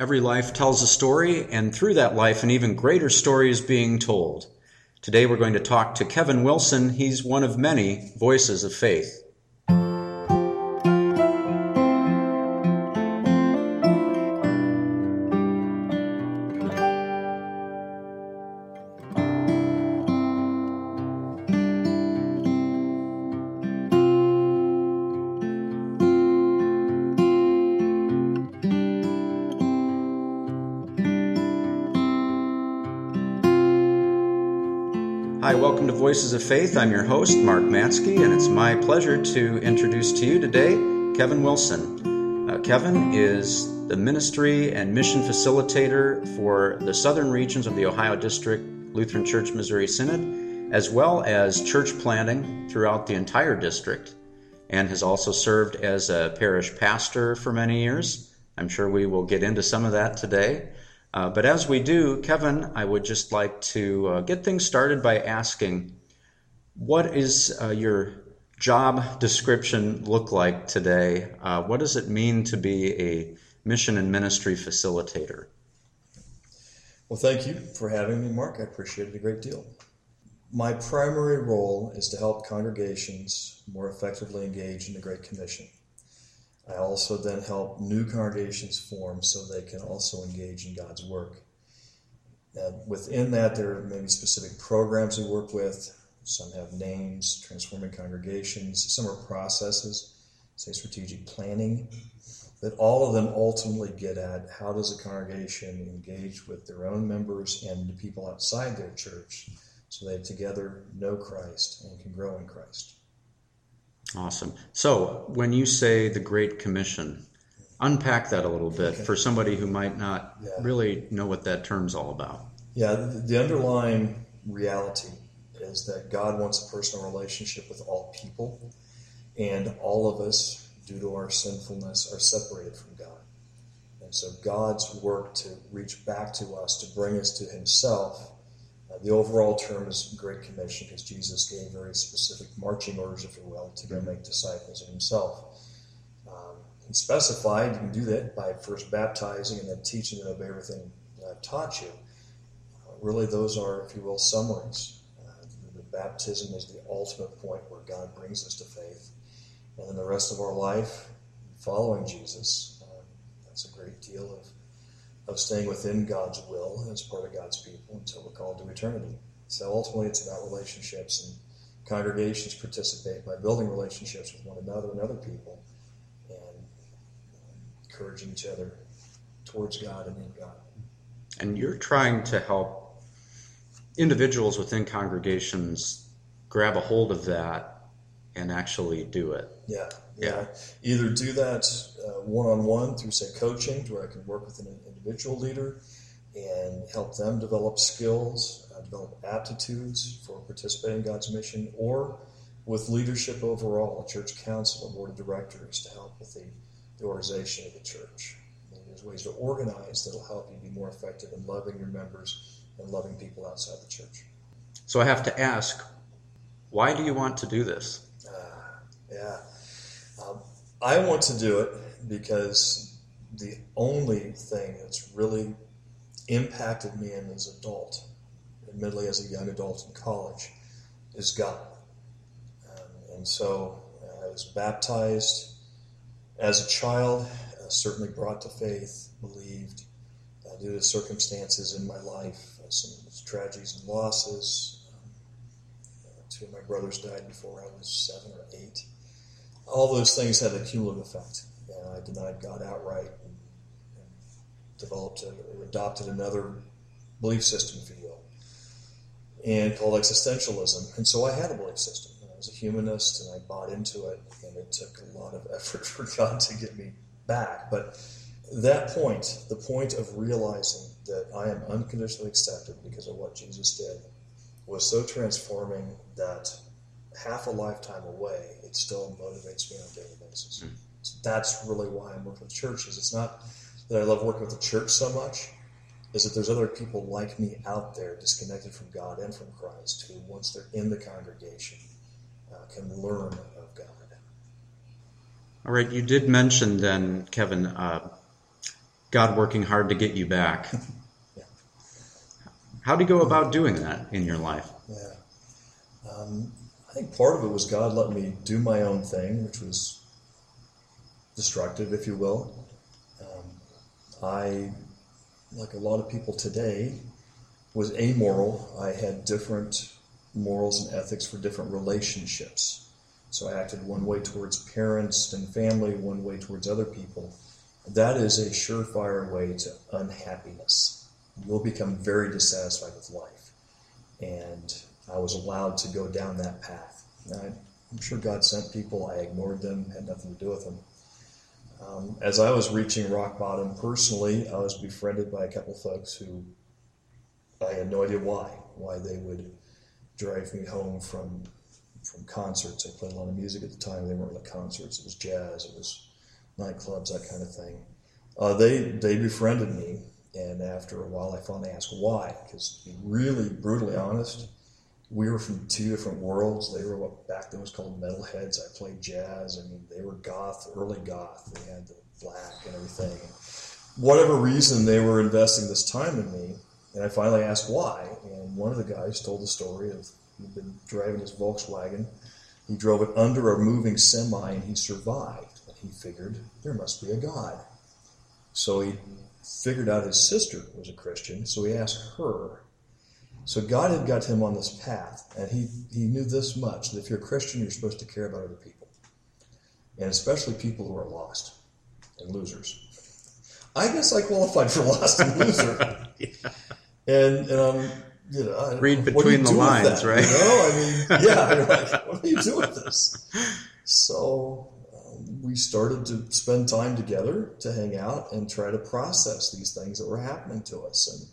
Every life tells a story, and through that life, an even greater story is being told. Today, we're going to talk to Kevin Wilson. He's one of many voices of faith. Voices of Faith. I'm your host, Mark Matsky, and it's my pleasure to introduce to you today Kevin Wilson. Uh, Kevin is the ministry and mission facilitator for the southern regions of the Ohio District Lutheran Church Missouri Synod, as well as church planting throughout the entire district, and has also served as a parish pastor for many years. I'm sure we will get into some of that today. Uh, but as we do, Kevin, I would just like to uh, get things started by asking what is uh, your job description look like today? Uh, what does it mean to be a mission and ministry facilitator? Well, thank you for having me, Mark. I appreciate it a great deal. My primary role is to help congregations more effectively engage in the Great Commission. I also then help new congregations form so they can also engage in God's work. And within that, there are maybe specific programs we work with. Some have names, transforming congregations. Some are processes, say strategic planning. But all of them ultimately get at how does a congregation engage with their own members and the people outside their church so they together know Christ and can grow in Christ. Awesome. So, when you say the Great Commission, unpack that a little bit okay. for somebody who might not yeah. really know what that term's all about. Yeah, the, the underlying reality is that God wants a personal relationship with all people, and all of us, due to our sinfulness, are separated from God. And so, God's work to reach back to us, to bring us to Himself, the overall term is Great Commission because Jesus gave very specific marching orders, if you will, to go make disciples of himself. Um, he specified you can do that by first baptizing and then teaching them of everything that I've taught you. Uh, really, those are, if you will, summaries. Uh, the baptism is the ultimate point where God brings us to faith. And then the rest of our life, following Jesus, um, that's a great deal of of staying within God's will as part of God's people until we're called to eternity. So ultimately, it's about relationships, and congregations participate by building relationships with one another and other people, and um, encouraging each other towards God and in God. And you're trying to help individuals within congregations grab a hold of that and actually do it. Yeah, yeah. Either do that one on one through, say, coaching, where I can work with an individual leader and help them develop skills, uh, develop aptitudes for participating in God's mission, or with leadership overall, a church council, a board of directors to help with the, the organization of the church. There's ways to organize that'll help you be more effective in loving your members and loving people outside the church. So I have to ask, why do you want to do this? Uh, yeah. I want to do it because the only thing that's really impacted me in as an adult, admittedly as a young adult in college, is God. Um, and so uh, I was baptized as a child, uh, certainly brought to faith, believed, uh, due to circumstances in my life, uh, some tragedies and losses. Um, uh, two of my brothers died before I was seven or eight. All those things had a cumulative effect. And I denied God outright and, and developed a, or adopted another belief system, if you will, and called existentialism. And so I had a belief system. I was a humanist and I bought into it, and it took a lot of effort for God to get me back. But that point, the point of realizing that I am unconditionally accepted because of what Jesus did, was so transforming that half a lifetime away, it still motivates me on a daily basis. Mm that's really why I'm working with churches. It's not that I love working with the church so much, is that there's other people like me out there disconnected from God and from Christ who, once they're in the congregation, uh, can learn of God. All right, you did mention then, Kevin, uh, God working hard to get you back. Yeah. How do you go about doing that in your life? Yeah. Um, I think part of it was God let me do my own thing, which was destructive, if you will. Um, I, like a lot of people today, was amoral. I had different morals and ethics for different relationships. So I acted one way towards parents and family, one way towards other people. That is a surefire way to unhappiness. You'll become very dissatisfied with life. And I was allowed to go down that path. I, am sure God sent people. I ignored them, had nothing to do with them. Um, as I was reaching rock bottom personally, I was befriended by a couple folks who I had no idea why, why they would drive me home from from concerts. I played a lot of music at the time. They weren't really concerts. It was jazz. It was nightclubs, that kind of thing. Uh, they they befriended me, and after a while, I finally asked why. Because to be really brutally honest, we were from two different worlds. They were what back then was called metalheads. I played jazz. I mean, they were goth, early goth. They had the black and everything. Whatever reason, they were investing this time in me, and I finally asked why. And one of the guys told the story of he'd been driving his Volkswagen. He drove it under a moving semi, and he survived. And he figured there must be a God. So he figured out his sister was a Christian. So he asked her so God had got him on this path, and he, he knew this much that if you're a Christian, you're supposed to care about other people, and especially people who are lost and losers. I guess I qualified for lost and loser. yeah. And, and um, you know, read between the lines, right? You know, I mean, yeah, like, what do you do with this? So um, we started to spend time together to hang out and try to process these things that were happening to us, and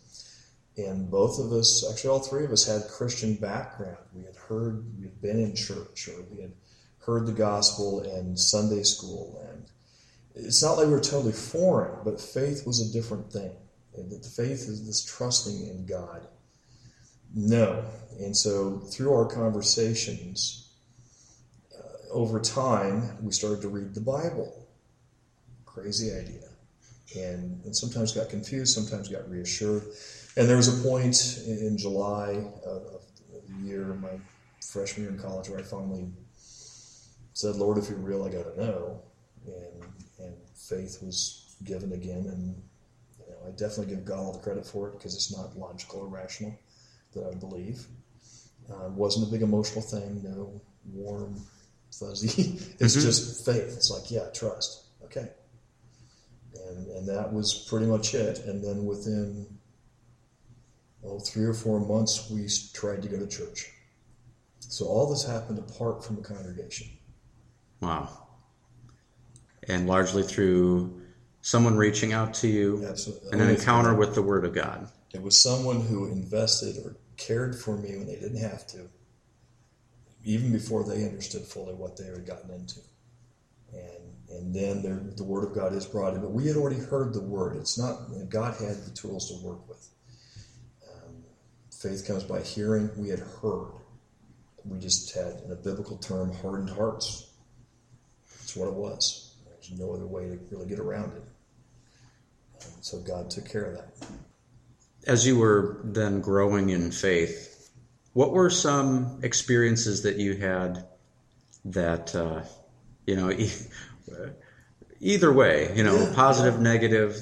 and both of us, actually all three of us, had Christian background. We had heard, we had been in church, or we had heard the gospel in Sunday school. And it's not like we were totally foreign, but faith was a different thing. And that the faith is this trusting in God. No. And so through our conversations, uh, over time, we started to read the Bible. Crazy idea. And, and sometimes got confused, sometimes got reassured. And there was a point in July of, the year, my freshman year in college, where I finally said, Lord, if you're real, I got to know. And, and faith was given again. And you know, I definitely give God all the credit for it because it's not logical or rational that I believe. Uh, wasn't a big emotional thing, no warm, fuzzy. it's mm-hmm. just faith. It's like, yeah, trust. Okay. And, and that was pretty much it. And then within well, three or four months, we tried to go to church. So all this happened apart from the congregation. Wow. And largely through someone reaching out to you Absolutely. and an encounter with the Word of God. It was someone who invested or cared for me when they didn't have to, even before they understood fully what they had gotten into. And, and then the Word of God is brought in. But we had already heard the Word. It's not, God had the tools to work with. Faith comes by hearing. We had heard. We just had, in a biblical term, hardened hearts. That's what it was. There's no other way to really get around it. And so God took care of that. As you were then growing in faith, what were some experiences that you had that, uh, you know, either way, you know, yeah, negative,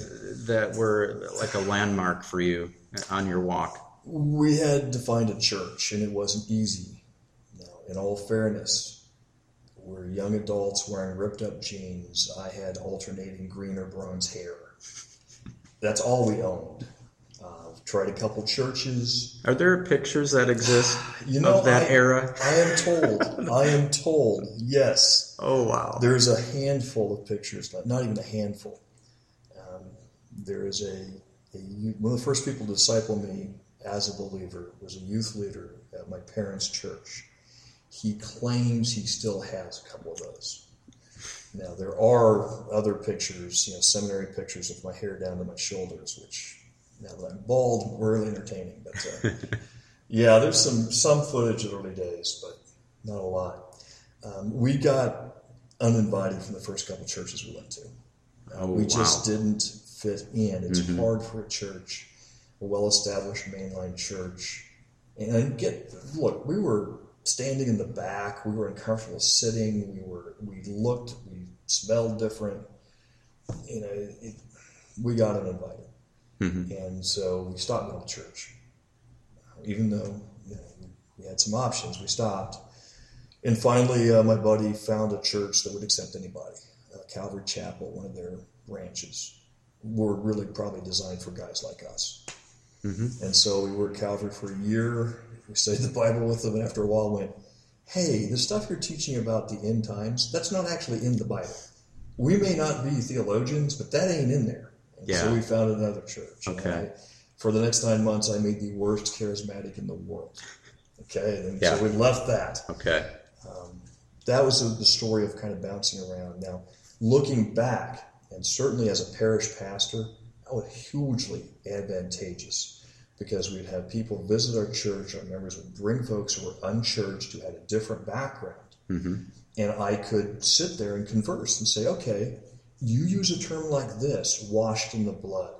that were like a landmark for you on your walk? We had to find a church, and it wasn't easy. Now, in all fairness, we're young adults wearing ripped up jeans. I had alternating green or bronze hair. That's all we owned. Uh, tried a couple churches. Are there pictures that exist you know, of that I, era? I am told. I am told. Yes. Oh wow. There's a handful of pictures, not even a handful. Um, there is a, a one of the first people to disciple me as a believer, was a youth leader at my parents' church. He claims he still has a couple of those. Now, there are other pictures, you know, seminary pictures of my hair down to my shoulders, which now that I'm bald, really entertaining. But uh, yeah, there's some, some footage of early days, but not a lot. Um, we got uninvited from the first couple churches we went to. Uh, oh, we wow. just didn't fit in. It's mm-hmm. hard for a church, a well-established mainline church, and get look. We were standing in the back. We were uncomfortable sitting. We were we looked. We smelled different. You know, it, we got uninvited, mm-hmm. and so we stopped going to church, even though you know, we had some options. We stopped, and finally, uh, my buddy found a church that would accept anybody. Uh, Calvary Chapel, one of their branches, were really probably designed for guys like us. Mm-hmm. And so we were at Calvary for a year. We studied the Bible with them, and after a while, went, "Hey, the stuff you're teaching about the end times, that's not actually in the Bible. We may not be theologians, but that ain't in there." And yeah. So we found another church. Okay. I, for the next nine months, I made the worst charismatic in the world. Okay, and yeah. so we left that. Okay. Um, that was the story of kind of bouncing around. Now, looking back, and certainly as a parish pastor, that was hugely advantageous because we'd have people visit our church. Our members would bring folks who were unchurched who had a different background. Mm-hmm. And I could sit there and converse and say, okay, you use a term like this, washed in the blood.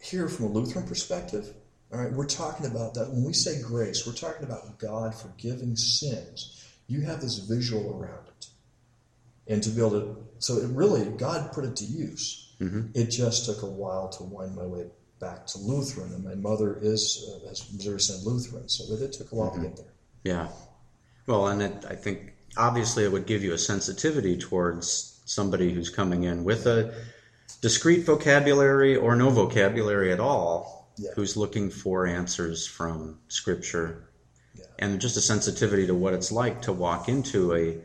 Here, from a Lutheran perspective, all right, we're talking about that. When we say grace, we're talking about God forgiving sins. You have this visual around it. And to be able to, so it really, God put it to use. Mm-hmm. It just took a while to wind my way back to Lutheran. And my mother is, uh, as Missouri Synod Lutheran, so it, it took a while mm-hmm. to get there. Yeah. Well, and it, I think obviously it would give you a sensitivity towards somebody who's coming in with a discrete vocabulary or no vocabulary at all, yeah. who's looking for answers from Scripture, yeah. and just a sensitivity to what it's like to walk into a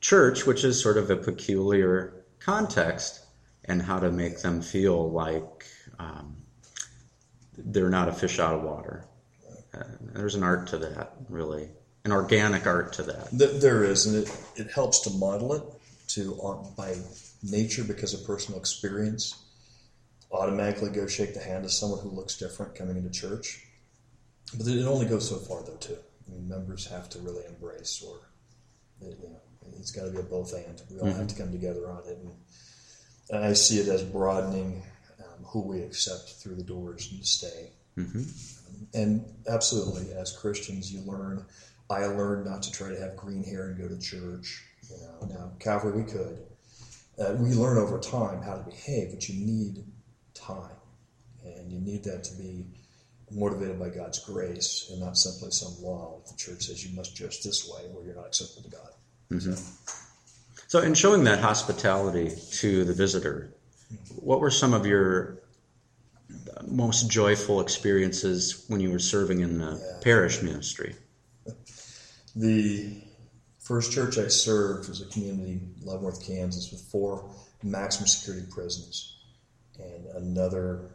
church, which is sort of a peculiar context, and how to make them feel like um, they're not a fish out of water. Uh, there's an art to that, really, an organic art to that. There is, and it, it helps to model it to uh, by nature because of personal experience. Automatically go shake the hand of someone who looks different coming into church, but it only goes so far though too. I mean, members have to really embrace, or you know, it's got to be a both and. We all mm-hmm. have to come together on it, and, and I see it as broadening um, who we accept through the doors and to stay. Mm-hmm. and absolutely, as Christians, you learn. I learned not to try to have green hair and go to church. You know, now Calvary we could. Uh, we learn over time how to behave, but you need time, and you need that to be motivated by God's grace and not simply some law. that The church says you must judge this way, or you're not acceptable to God. Mm-hmm. So. So, in showing that hospitality to the visitor, what were some of your most joyful experiences when you were serving in the yeah. parish ministry? The first church I served was a community, Leavenworth, Kansas, with four maximum security prisons and another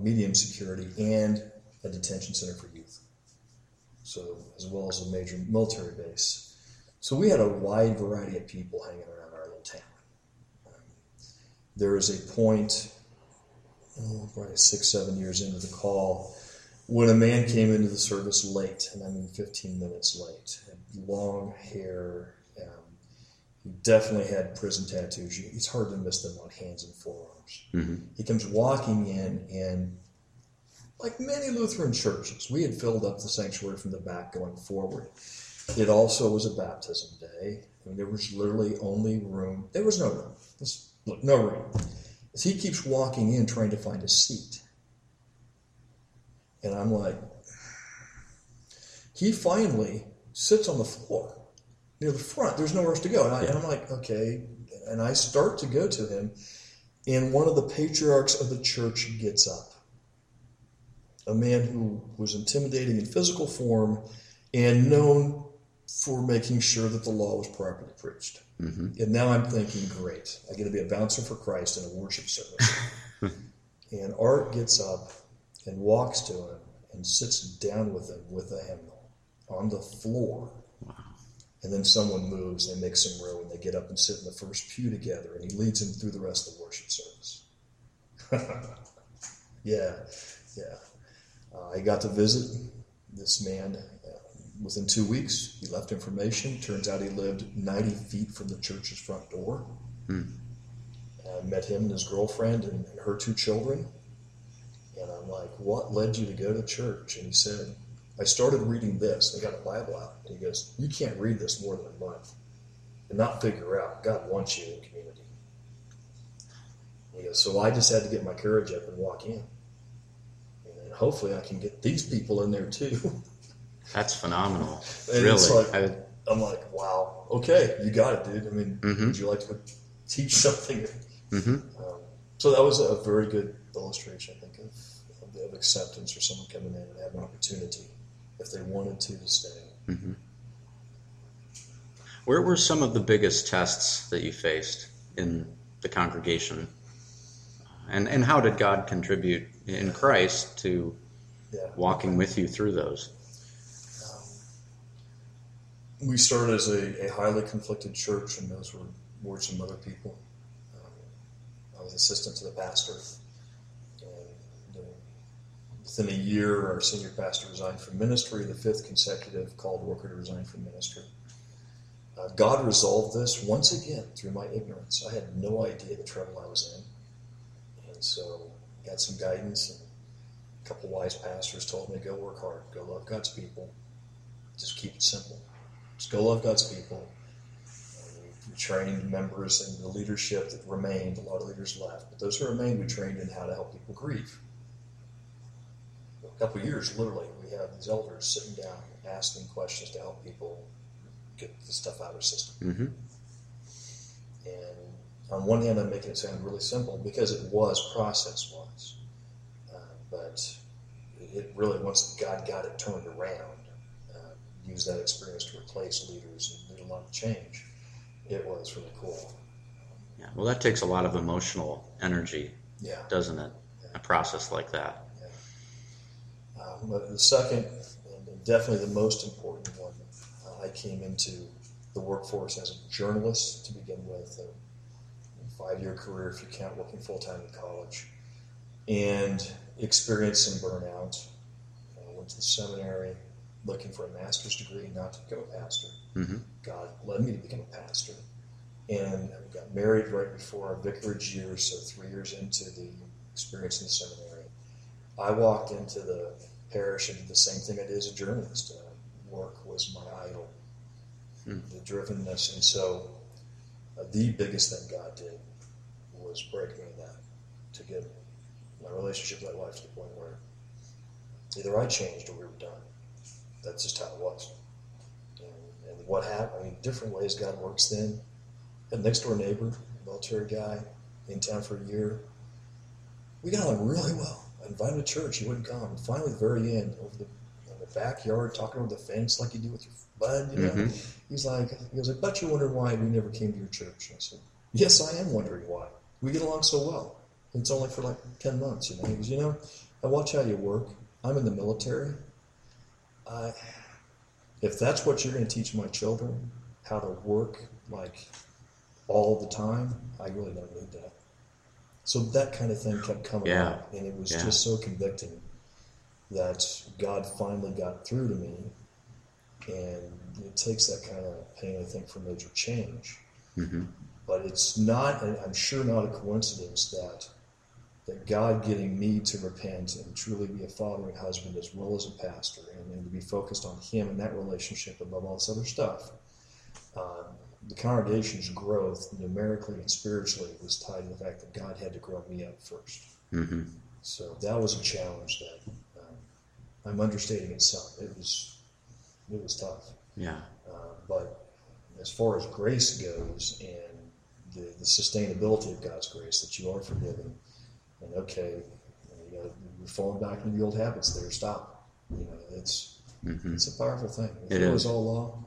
medium security and a detention center for youth. So, as well as a major military base. So we had a wide variety of people hanging around our little town. Um, there a point, oh, probably six, seven years into the call, when a man came into the service late, and I mean 15 minutes late, had long hair. Um, he definitely had prison tattoos. It's hard to miss them on hands and forearms. Mm-hmm. He comes walking in, and like many Lutheran churches, we had filled up the sanctuary from the back going forward. It also was a baptism day. I mean, there was literally only room. There was no room. look, no room. As he keeps walking in trying to find a seat. And I'm like, he finally sits on the floor near the front. There's nowhere else to go. And, I, am like, okay. And I start to go to him, and one of the patriarchs of the church gets up. A man who was intimidating in physical form and known for making sure that the law was properly preached. Mm-hmm. And now I'm thinking, great, I get to be a bouncer for Christ in a worship service. and Art gets up and walks to him and sits down with him with a hymnal on the floor. Wow. And then someone moves, they make some room, and they get up and sit in the first pew together, and he leads him through the rest of the worship service. yeah, yeah. Uh, I got to visit this man within two weeks, he left information. Turns out he lived 90 feet from the church's front door. Hmm. I met him and his girlfriend and, and her two children. And I'm like, what led you to go to church? And he said, I started reading this. They got a Bible out. And he goes, You can't read this more than a month and not figure out God wants you in community. And he goes, So I just had to get my courage up and walk in. And hopefully I can get these people in there too. That's phenomenal. And really. it's like- I, I'm like, wow, okay, you got it, dude. I mean, Mhm. would you like to teach something? mhm. Um, so that was a very good illustration, I think, of, of, of acceptance or someone coming in and having an opportunity if they wanted to to stay. Mhm. Where were some of the biggest tests that you faced in the congregation? And, and how did God contribute in Christ to Yeah. walking with you through those? We started as a, a highly conflicted church, and those were words from other people. Um, I was assistant to the pastor, and within a year, our senior pastor resigned from ministry. The fifth consecutive called worker to resign from ministry. Uh, God resolved this once again through my ignorance. I had no idea the trouble I was in, and so got some guidance. And a couple wise pastors told me, "Go work hard, go love God's people, just keep it simple." Just go love God's people. We trained members and the leadership that remained. A lot of leaders left, but those who remained, we trained in how to help people grieve. A couple of years, literally, we have these elders sitting down, asking questions to help people get the stuff out of their system. hmm And on one hand, I'm making it sound really simple because it was process wise, uh, but it really once God got it turned around, uh, used that experience to replace leaders and lead a lot of change. It was really cool. Yeah. Well, that takes a lot of emotional energy, Yeah. doesn't it? A process like that. Um, but the second, and definitely the most important one, uh, I came into the workforce as a journalist to begin with, a five-year career if you count working full-time in college, and experienced some burnout. I went to the seminary looking for a master's degree, not to become a pastor. hmm God led me to become a pastor. And I got married right before our vicarage year, so three years into the experience in the seminary. I walked into the parish and did the same thing I did as a journalist. Uh, work was my idol, Hmm. the drivenness. And so uh, the biggest thing God did was break me in that to get my relationship with my wife to the point where either I changed or we were done. That's just how it was. And, and what happened, I mean, different ways God works then. A next door neighbor, military guy, in town for a year. We got along really well. I invited him to church. He wouldn't come. And finally, at the very end, over the, in the backyard, talking over the fence like you do with your bud, you know, Mhm. he's like, he goes, I bet you wonder why we never came to your church. And I said, Yes, I am wondering why. We get along so well. It's only for like 10 months, you know. He goes, You know, I watch how you work. I'm in the military. I, if that's what you're going to teach my children, how to work like all the time, I really don't need that. So that kind of thing kept coming Yeah. up, and it was Yeah. just so convicting that God finally got through to me. And it takes that kind of pain, I think, for major change. hmm But it's not, I'm sure not a coincidence that that God getting me to repent and truly be a father and husband as well as a pastor and, and to be focused on Him and that relationship above all this other stuff. Um, the congregation's growth, numerically and spiritually, was tied to the fact that God had to grow me up first. hmm So that was a challenge that um, I'm understating it some. It was it was tough. Yeah. Uh, but as far as grace goes and the, the sustainability of God's grace, that you are forgiven, and okay, you know, you're falling back into the old habits there, stop. You know, it's hmm it's a powerful thing. If It it, was all law,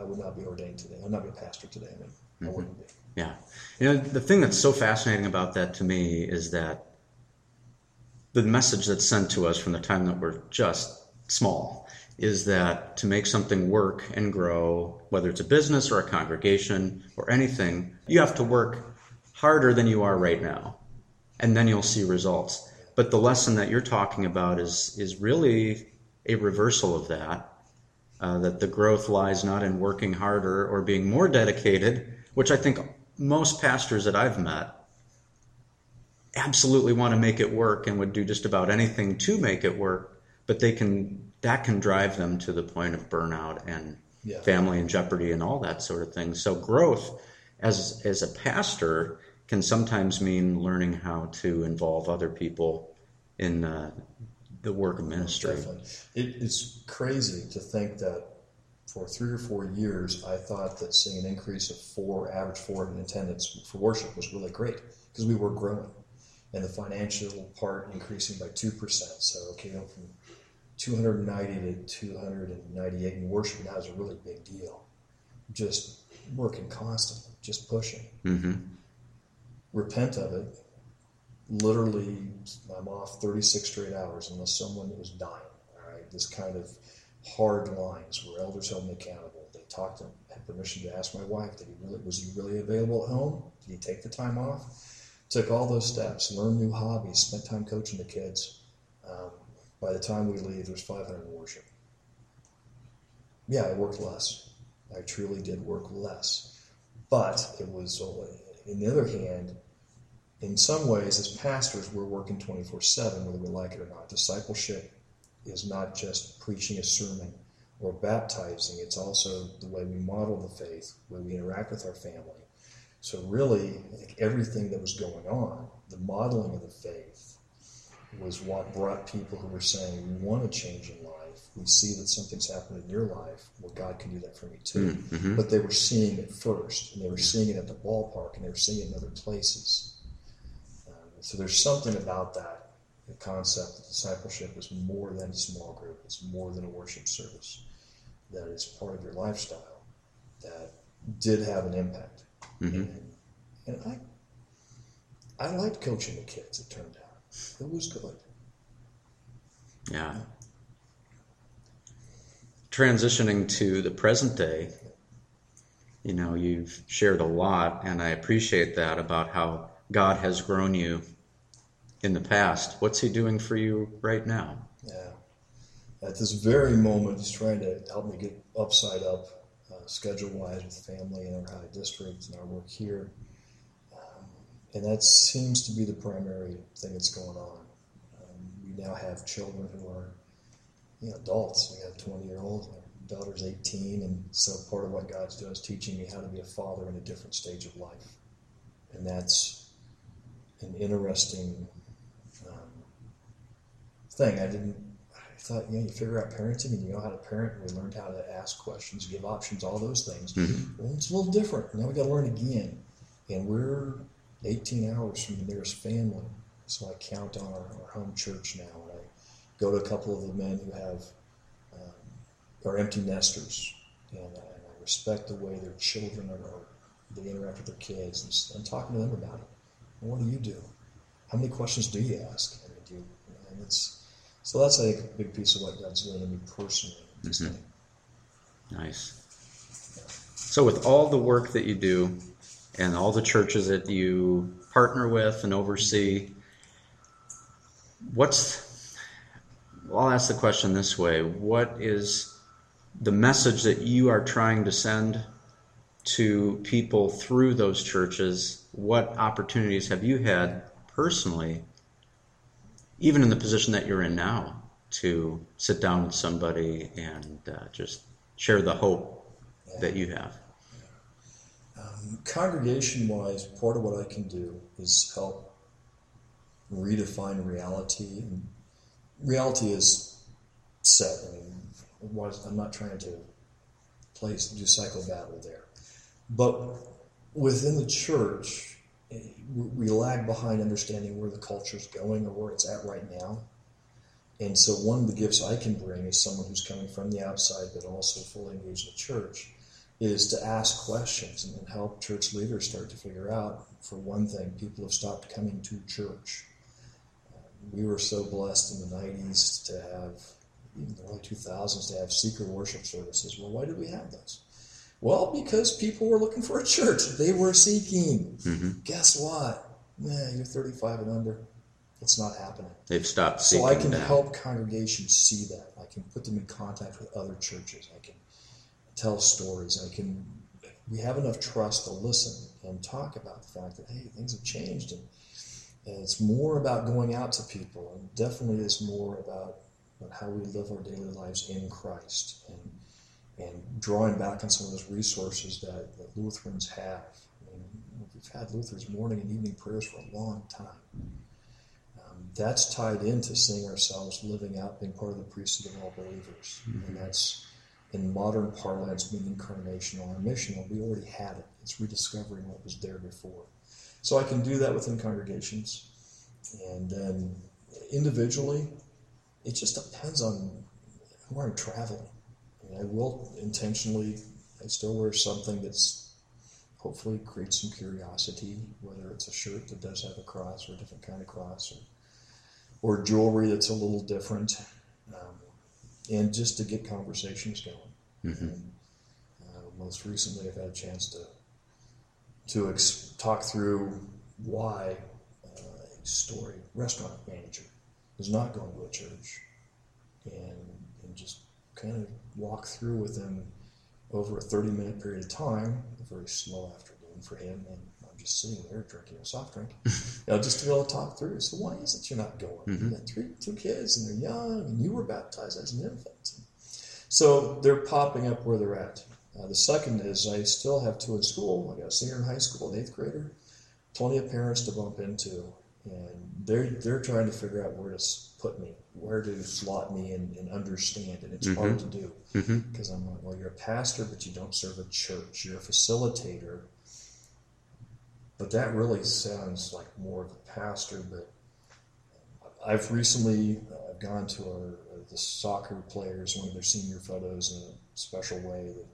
I would not be ordained today. I'd not be a pastor today. I mean, Mm-hmm. wouldn't be. Yeah. You know, the thing that's so fascinating about that to me is that the message that's sent to us from the time that we're just small is that to make something work and grow, whether it's a business or a congregation or anything, you have to work harder than you are right now. And then you'll see results. But the lesson that you're talking about is is really a reversal of that. Uh, that the growth lies not in working harder or being more dedicated, which I think most pastors that I've met absolutely want to make it work and would do just about anything to make it work, but they can that can drive them to the point of burnout and Yeah. family in jeopardy and all that sort of thing. So growth as as a pastor can sometimes mean learning how to involve other people in uh, the work of ministry. Definitely. It's crazy to think that for three or four years, I thought that seeing an increase of four, average four in attendance for worship was really great because we were growing. And the financial part increasing by 2%. So, okay, from 290 to 298 in worship that was a really big deal. Just working constantly, just pushing. hmm Repent of it. Literally, I'm off 36 straight hours unless someone is dying. All right, this kind of hard lines where elders held me accountable. They talked to had permission to ask my wife, did he really was he really available at home? Did he take the time off? Took all those steps, learned new hobbies, spent time coaching the kids. Um, by the time we leave, there's 500 in worship. Yeah, I worked less. I truly did work less, but it was. On the other hand, in some ways, as pastors, we're working 24 7, whether we like it or not. Discipleship is not just preaching a sermon or baptizing, it's also the way we model the faith, the way we interact with our family. So, really, I think everything that was going on, the modeling of the faith, was what brought people who were saying, We want a change in life. We see that something's happened in your life. Well, God can do that for me too. Mhm. But they were seeing it first, and they were seeing it at the ballpark, and they were seeing it in other places. So there's something about that the concept that discipleship is more than a small group, it's more than a worship service, that is part of your lifestyle that did have an impact. Mhm. And, and I, I liked coaching the kids, it turned out. It was good. Yeah. Transitioning to the present day, you know, you've shared a lot, and I appreciate that about how God has grown you in the past. What's He doing for you right now? Yeah. At this very moment, he's trying to help me get upside up, uh, schedule wise with family and our high district and our work here. Um, and that seems to be the primary thing that's going on. Um, we now have children who are you know, adults. We have 20 year olds, daughter's 18. And so part of what God's doing is teaching me how to be a father in a different stage of life. And that's an interesting thing. I didn't. I thought, you know, you figure out parenting and you know how to parent. And we learned how to ask questions, give options, all those things. Mhm. Well, it's a little different. Now we got to learn again. And we're 18 hours from the nearest family, so I count on our, our home church now. And I go to a couple of the men who have um, are empty nesters, and, uh, and I respect the way their children are. they interact with their kids, and talking to them about it. Well, what do you do? How many questions do you ask? I mean, do you, and it's so that's a big piece of what God's doing to me personally. Mhm. Nice. So, with all the work that you do and all the churches that you partner with and oversee, what's, well, I'll ask the question this way What is the message that you are trying to send to people through those churches? What opportunities have you had personally, even in the position that you're in now, to sit down with somebody and uh, just share the hope that you have? Congregation wise, part of what I can do is help redefine reality. And reality is set. I mean, I'm not trying to place do cycle battle there, but within the church, we lag behind understanding where the culture is going or where it's at right now. And so, one of the gifts I can bring as someone who's coming from the outside but also fully engaged in the church is to ask questions and, help church leaders start to figure out, for one thing, people have stopped coming to church. We were so blessed in the 90s to have, even the early 2000s, to have seeker worship services. Well, why did we have those? Well, because people were looking for a church. They were seeking. Mhm. Guess what? Nah, you're 35 and under. It's not happening. They've stopped seeking So I can that. help congregations see that. I can put them in contact with other churches. I can tell stories. I can. We have enough trust to listen and talk about the fact that hey, things have changed, and And it's more about going out to people, and definitely is more about, about how we live our daily lives in Christ and, and drawing back on some of those resources that, that Lutherans have. I mean, we've had Luther's morning and evening prayers for a long time. Um, that's tied into seeing ourselves living out, being part of the priesthood of all believers. Mm-hmm. And that's, in modern parlance, being incarnational or missional. We already had it. It's rediscovering what was there before. So I can do that within congregations. And then individually, it just depends on who I'm traveling. I, will intentionally, I still wear something that's hopefully creates some curiosity, whether it's a shirt that does have a cross or a different kind of cross, or, or jewelry that's a little different, um, and just to get conversations going. Mm-hmm. And, uh, most recently, I've had a chance to to ex- talk through why uh, a story restaurant manager is not going to a church and, kind of walk through with them over a 30 minute period of time, a very slow afternoon for him, and I'm just sitting there drinking a soft drink, you know, just to be able to talk through. So why is it you're not going? Mm-hmm. You got three, two kids, and they're young, and you were baptized as an infant. So they're popping up where they're at. Uh, the second is I still have two in school. I got a senior in high school, an eighth grader. Plenty of parents to bump into, and they're they're trying to figure out where to put me, where to slot me and, and understand. And it's mm-hmm. hard to do because mm-hmm. I'm like, well, you're a pastor, but you don't serve a church. You're a facilitator, but that really sounds like more of a pastor. But I've recently uh, gone to our, uh, the soccer players, one of their senior photos in a special way that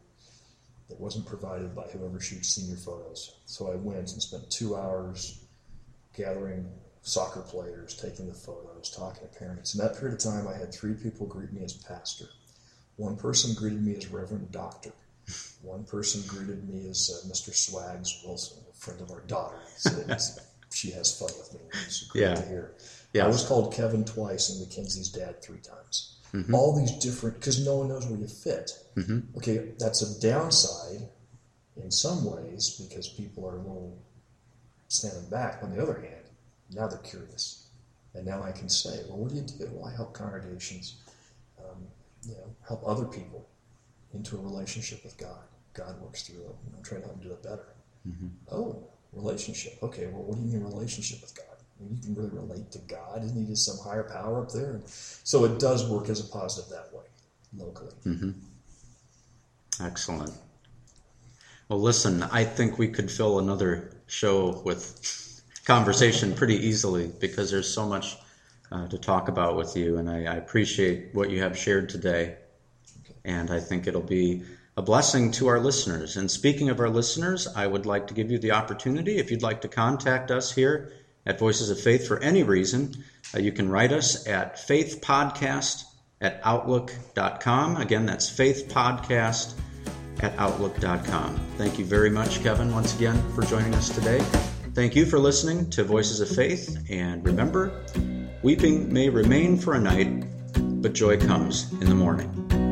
that wasn't provided by whoever shoots senior photos. So I went and spent two hours gathering soccer players, taking the photos, talking to parents. In that period of time, I had three people greet me as pastor. One person greeted me as Reverend Doctor. One person greeted me as uh, Mr. Swags Wilson, a friend of our daughter. she has fun with me. It's great yeah. to hear. Yeah. I was called Kevin twice and Mackenzie's dad three times. Mm-hmm. All these different, because no one knows where you fit. Mm-hmm. Okay, that's a downside in some ways because people are a little standing back. On the other hand, now they're curious. And now I can say, well, what do you do? Well, I help congregations, um, you know, help other people into a relationship with God. God works through it. I'm trying to help them do it better. Mm-hmm. Oh, relationship. Okay, well, what do you mean relationship with God? you can really relate to God. Isn't he just some higher power up there? So it does work as a positive that way, locally. Mm-hmm. Excellent. Well, listen, I think we could fill another show with conversation pretty easily because there's so much uh, to talk about with you, and I, I, appreciate what you have shared today. And I think it'll be a blessing to our listeners. And speaking of our listeners, I would like to give you the opportunity, if you'd like to contact us here at Voices of Faith for any reason, uh, you can write us at faithpodcast at outlook.com. Again, that's faithpodcast at outlook.com. Thank you very much, Kevin, once again, for joining us today. Thank you for listening to Voices of Faith. And remember, weeping may remain for a night, but joy comes in the morning.